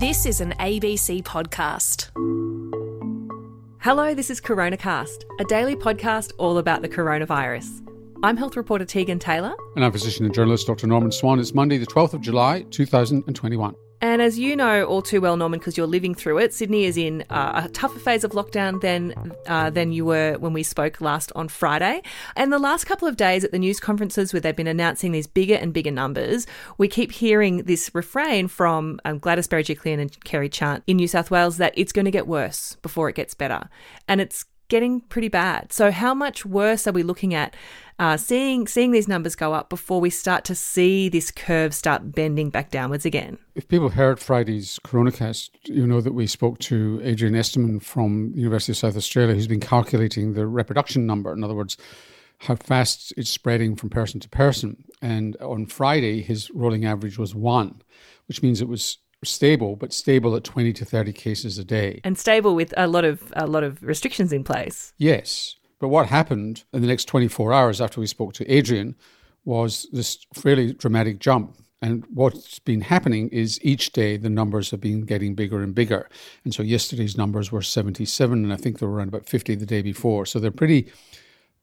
This is an ABC podcast. Hello, this is CoronaCast, a daily podcast all about the coronavirus. I'm health reporter Tegan Taylor. And I'm physician and journalist Dr. Norman Swan. It's Monday, the 12th of July, 2021. And as you know all too well, Norman, because you're living through it, Sydney is in uh, a tougher phase of lockdown than uh, than you were when we spoke last on Friday. And the last couple of days at the news conferences where they've been announcing these bigger and bigger numbers, we keep hearing this refrain from um, Gladys Berejiklian and Kerry Chant in New South Wales that it's going to get worse before it gets better. And it's getting pretty bad. So, how much worse are we looking at uh, seeing seeing these numbers go up before we start to see this curve start bending back downwards again? If people heard Friday's Coronacast, you know that we spoke to Adrian Esterman from the University of South Australia, who's been calculating the reproduction number. In other words, how fast it's spreading from person to person. And on Friday, his rolling average was one, which means it was stable, but stable at 20 to 30 cases a day. And stable with a lot of a lot of restrictions in place. Yes. But what happened in the next 24 hours after we spoke to Adrian was this fairly dramatic jump. And what's been happening is each day the numbers have been getting bigger and bigger. And so yesterday's numbers were 77, and I think they were around about 50 the day before. So they're pretty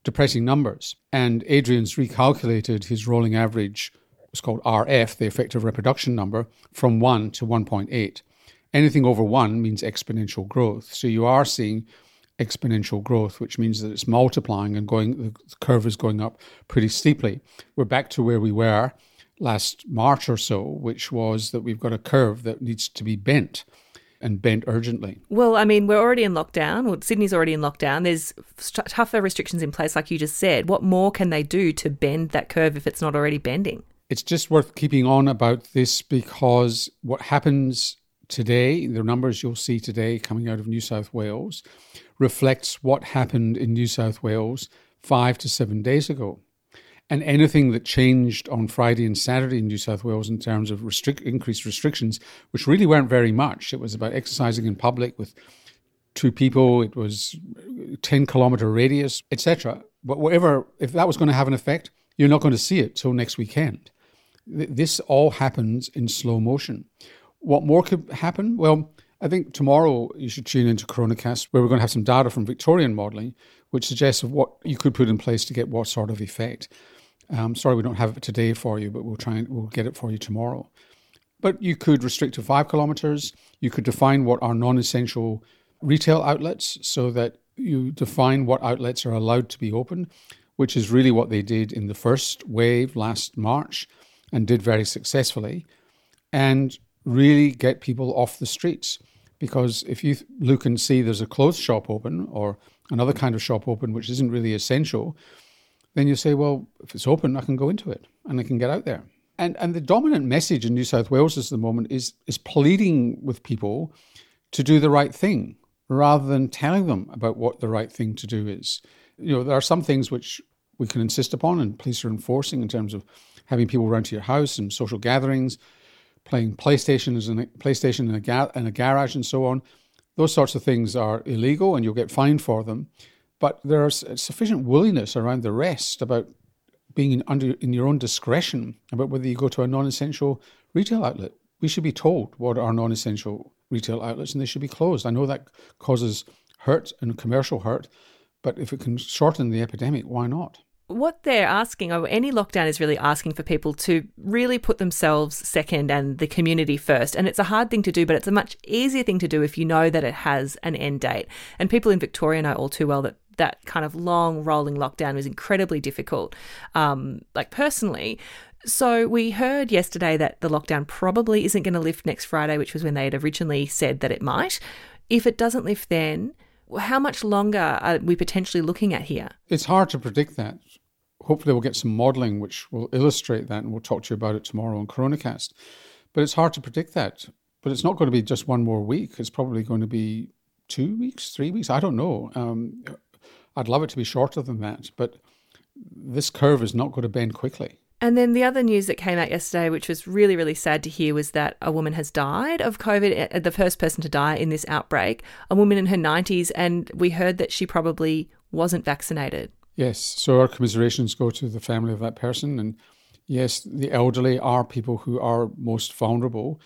depressing numbers. And Adrian's recalculated his rolling average, it's called Reff, the effective reproduction number, from 1 to 1.8. Anything over 1 means exponential growth. So you are seeing exponential growth, which means that it's multiplying and going, the curve is going up pretty steeply. We're back to where we were last March or so, which was that we've got a curve that needs to be bent and bent urgently. Well, I mean, we're already in lockdown. Well, Sydney's already in lockdown. There's tougher restrictions in place, like you just said. What more can they do to bend that curve if it's not already bending? It's just worth keeping on about this because what happens today, the numbers you'll see today coming out of New South Wales, reflects what happened in New South Wales five to seven days ago. And anything that changed on Friday and Saturday in New South Wales in terms of restrict, increased restrictions, which really weren't very much. It was about exercising in public with two people, it was 10 kilometer radius, etc. But whatever, if that was going to have an effect, you're not going to see it till next weekend. This all happens in slow motion. What more could happen? Well, I think tomorrow you should tune into CoronaCast, where we're going to have some data from Victorian modelling, which suggests what you could put in place to get what sort of effect. Um, sorry, we don't have it today for you, but we'll try and we'll get it for you tomorrow. But you could restrict to five kilometres. You could define what are non-essential retail outlets, so that you define what outlets are allowed to be open, which is really what they did in the first wave last March, and did very successfully. And really get people off the streets. Because if you look and see there's a clothes shop open or another kind of shop open which isn't really essential, then you say, well, if it's open, I can go into it and I can get out there. And and the dominant message in New South Wales at the moment is is pleading with people to do the right thing rather than telling them about what the right thing to do is. You know, there are some things which we can insist upon and police are enforcing in terms of having people around to your house and social gatherings, playing PlayStation in a, PlayStation in a, ga- in a garage and so on. Those sorts of things are illegal and you'll get fined for them. But there's sufficient willingness around the rest about being in, under in your own discretion about whether you go to a non-essential retail outlet. We should be told what are non-essential retail outlets and they should be closed. I know that causes hurt and commercial hurt, but if it can shorten the epidemic, why not? What they're asking, or any lockdown is really asking for people to really put themselves second and the community first. And it's a hard thing to do, but it's a much easier thing to do if you know that it has an end date. And people in Victoria know all too well that that kind of long rolling lockdown was incredibly difficult, um, like personally. So we heard yesterday that the lockdown probably isn't going to lift next Friday, which was when they had originally said that it might. If it doesn't lift then, how much longer are we potentially looking at here? It's hard to predict that. Hopefully, we'll get some modelling which will illustrate that, and we'll talk to you about it tomorrow on CoronaCast. But it's hard to predict that. But it's not going to be just one more week. It's probably going to be two weeks, three weeks. I don't know. Um, I'd love it to be shorter than that, but this curve is not going to bend quickly. And then the other news that came out yesterday, which was really, really sad to hear, was that a woman has died of COVID, uh, the first person to die in this outbreak, a woman in her 90s. And we heard that she probably wasn't vaccinated. Yes. So our commiserations go to the family of that person. And yes, the elderly are people who are most vulnerable.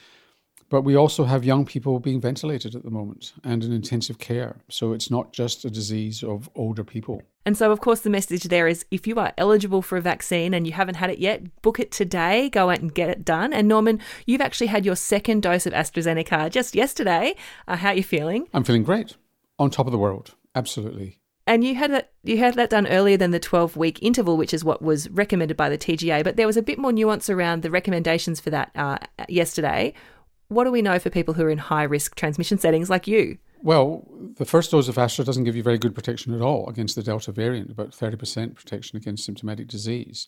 But we also have young people being ventilated at the moment and in intensive care. So it's not just a disease of older people. And so, of course, the message there is if you are eligible for a vaccine and you haven't had it yet, book it today, go out and get it done. And Norman, you've actually had your second dose of AstraZeneca just yesterday. Uh, how are you feeling? I'm feeling great. On top of the world. Absolutely. And you had that you had that done earlier than the 12 week interval, which is what was recommended by the TGA. But there was a bit more nuance around the recommendations for that uh, yesterday. What do we know for people who are in high risk transmission settings like you? Well, the first dose of Astra doesn't give you very good protection at all against the Delta variant, about 30% protection against symptomatic disease.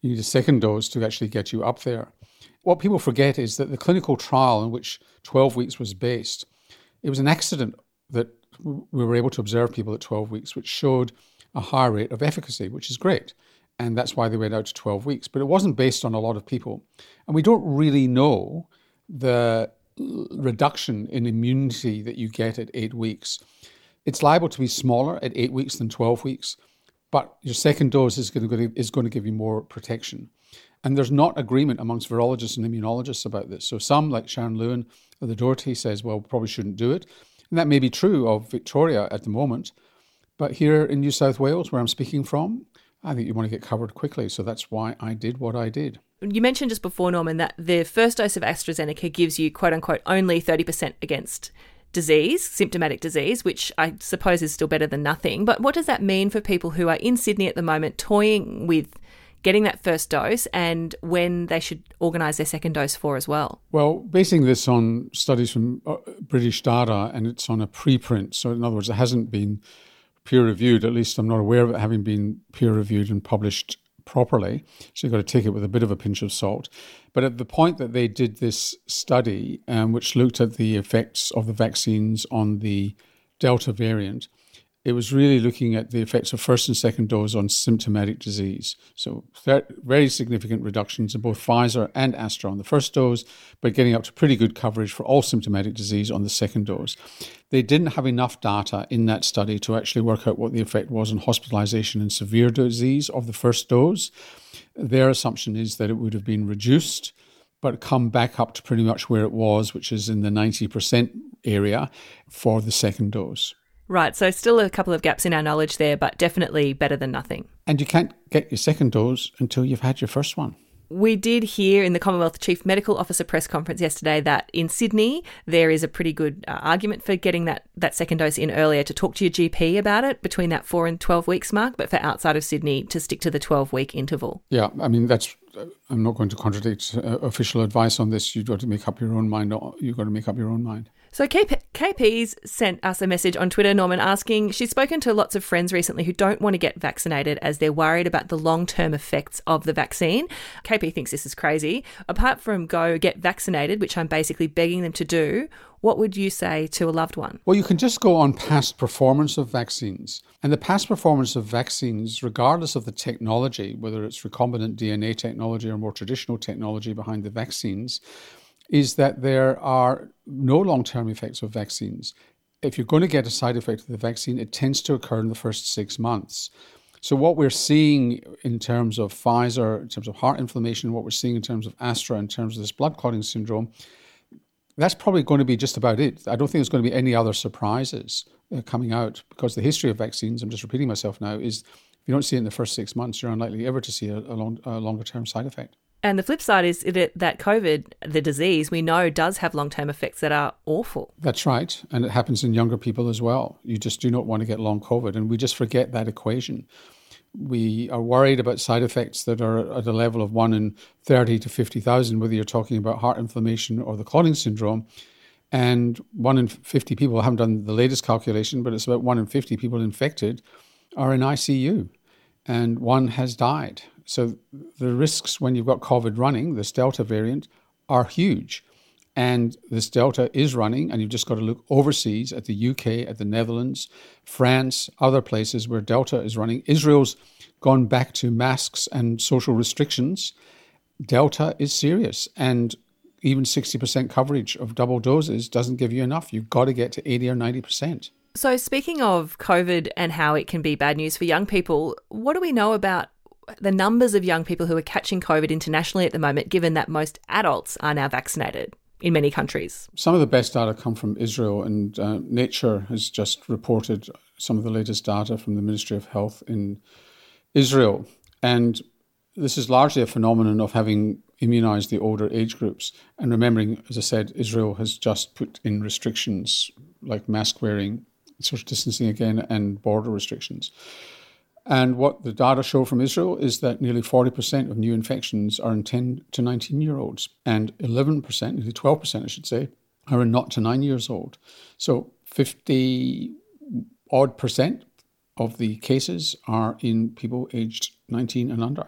You need a second dose to actually get you up there. What people forget is that the clinical trial in which 12 weeks was based, it was an accident that we were able to observe people at 12 weeks, which showed a higher rate of efficacy, which is great. And that's why they went out to 12 weeks. But it wasn't based on a lot of people. And we don't really know the reduction in immunity that you get at eight weeks. It's liable to be smaller at eight weeks than 12 weeks, but your second dose is going to, is going to give you more protection. And there's not agreement amongst virologists and immunologists about this. So some, like Sharon Lewin of the Doherty, says, well, probably shouldn't do it. And that may be true of Victoria at the moment. But here in New South Wales, where I'm speaking from, I think you want to get covered quickly. So that's why I did what I did. You mentioned just before, Norman, that the first dose of AstraZeneca gives you, quote unquote, only 30% against disease, symptomatic disease, which I suppose is still better than nothing. But what does that mean for people who are in Sydney at the moment toying with getting that first dose and when they should organise their second dose for as well? Well, basing this on studies from uh, British data and it's on a preprint. So, in other words, it hasn't been peer reviewed, at least I'm not aware of it having been peer reviewed and published properly. So you've got to take it with a bit of a pinch of salt. But at the point that they did this study, um, which looked at the effects of the vaccines on the Delta variant, it was really looking at the effects of first and second dose on symptomatic disease. So, very significant reductions in both Pfizer and Astra on the first dose, but getting up to pretty good coverage for all symptomatic disease on the second dose. They didn't have enough data in that study to actually work out what the effect was on hospitalization and severe disease of the first dose. Their assumption is that it would have been reduced but come back up to pretty much where it was, which is in the 90% area for the second dose. Right, so still a couple of gaps in our knowledge there, but definitely better than nothing. And you can't get your second dose until you've had your first one. We did hear in the Commonwealth Chief Medical Officer press conference yesterday that in Sydney there is a pretty good uh, argument for getting that, that second dose in earlier to talk to your GP about it between that 4 and 12 weeks mark, but for outside of Sydney to stick to the 12 week interval. Yeah, I mean, that's, I'm not going to contradict uh, official advice on this. You've got to make up your own mind. You've got to make up your own mind. So KP, KP's sent us a message on Twitter, Norman, asking she's spoken to lots of friends recently who don't want to get vaccinated as they're worried about the long-term effects of the vaccine. KP thinks this is crazy. Apart from go get vaccinated, which I'm basically begging them to do, what would you say to a loved one? Well, you can just go on past performance of vaccines. And the past performance of vaccines, regardless of the technology, whether it's recombinant DNA technology or more traditional technology behind the vaccines, is that there are no long term effects of vaccines. If you're going to get a side effect of the vaccine, it tends to occur in the first six months. So, what we're seeing in terms of Pfizer, in terms of heart inflammation, what we're seeing in terms of Astra, in terms of this blood clotting syndrome, that's probably going to be just about it. I don't think there's going to be any other surprises uh, coming out because the history of vaccines, I'm just repeating myself now, is if you don't see it in the first six months, you're unlikely ever to see a, a, long, a longer term side effect. And the flip side is that COVID, the disease, we know does have long term effects that are awful. That's right. And it happens in younger people as well. You just do not want to get long COVID. And we just forget that equation. We are worried about side effects that are at a level of 1 in 30 to 50,000, whether you're talking about heart inflammation or the clotting syndrome. And 1 in 50 people, I haven't done the latest calculation, but it's about 1 in 50 people infected are in ICU. And one has died so the risks when you've got COVID running, this Delta variant, are huge. And this Delta is running, and you've just got to look overseas at the UK, at the Netherlands, France, other places where Delta is running. Israel's gone back to masks and social restrictions. Delta is serious, and even 60% coverage of double doses doesn't give you enough. You've got to get to 80 or 90%. So, speaking of COVID and how it can be bad news for young people, what do we know about the numbers of young people who are catching COVID internationally at the moment, given that most adults are now vaccinated in many countries. Some of the best data come from Israel, and uh, Nature has just reported some of the latest data from the Ministry of Health in Israel. And this is largely a phenomenon of having immunized the older age groups. And remembering, as I said, Israel has just put in restrictions like mask wearing, social distancing again, and border restrictions. And what the data show from Israel is that nearly 40% of new infections are in 10 to 19 year olds, and 11%, nearly 12%, I should say, are in not to nine years old. So 50 odd percent of the cases are in people aged 19 and under.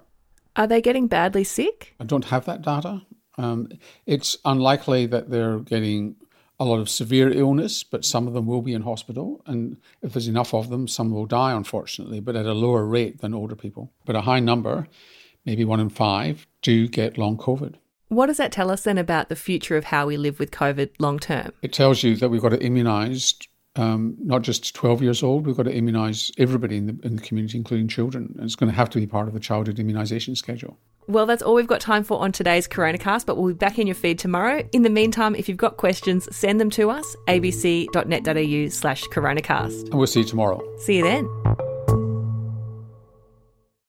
Are they getting badly sick? I don't have that data. Um, it's unlikely that they're getting a lot of severe illness, but some of them will be in hospital. And if there's enough of them, some will die, unfortunately, but at a lower rate than older people. But a high number, maybe one in five, do get long COVID. What does that tell us then about the future of how we live with COVID long term? It tells you that we've got to immunise um, not just 12 years old, we've got to immunise everybody in the, in the community, including children. And it's going to have to be part of the childhood immunisation schedule. Well, that's all we've got time for on today's Coronacast, but we'll be back in your feed tomorrow. In the meantime, if you've got questions, send them to us, abc.net.au slash coronacast. And we'll see you tomorrow. See you then.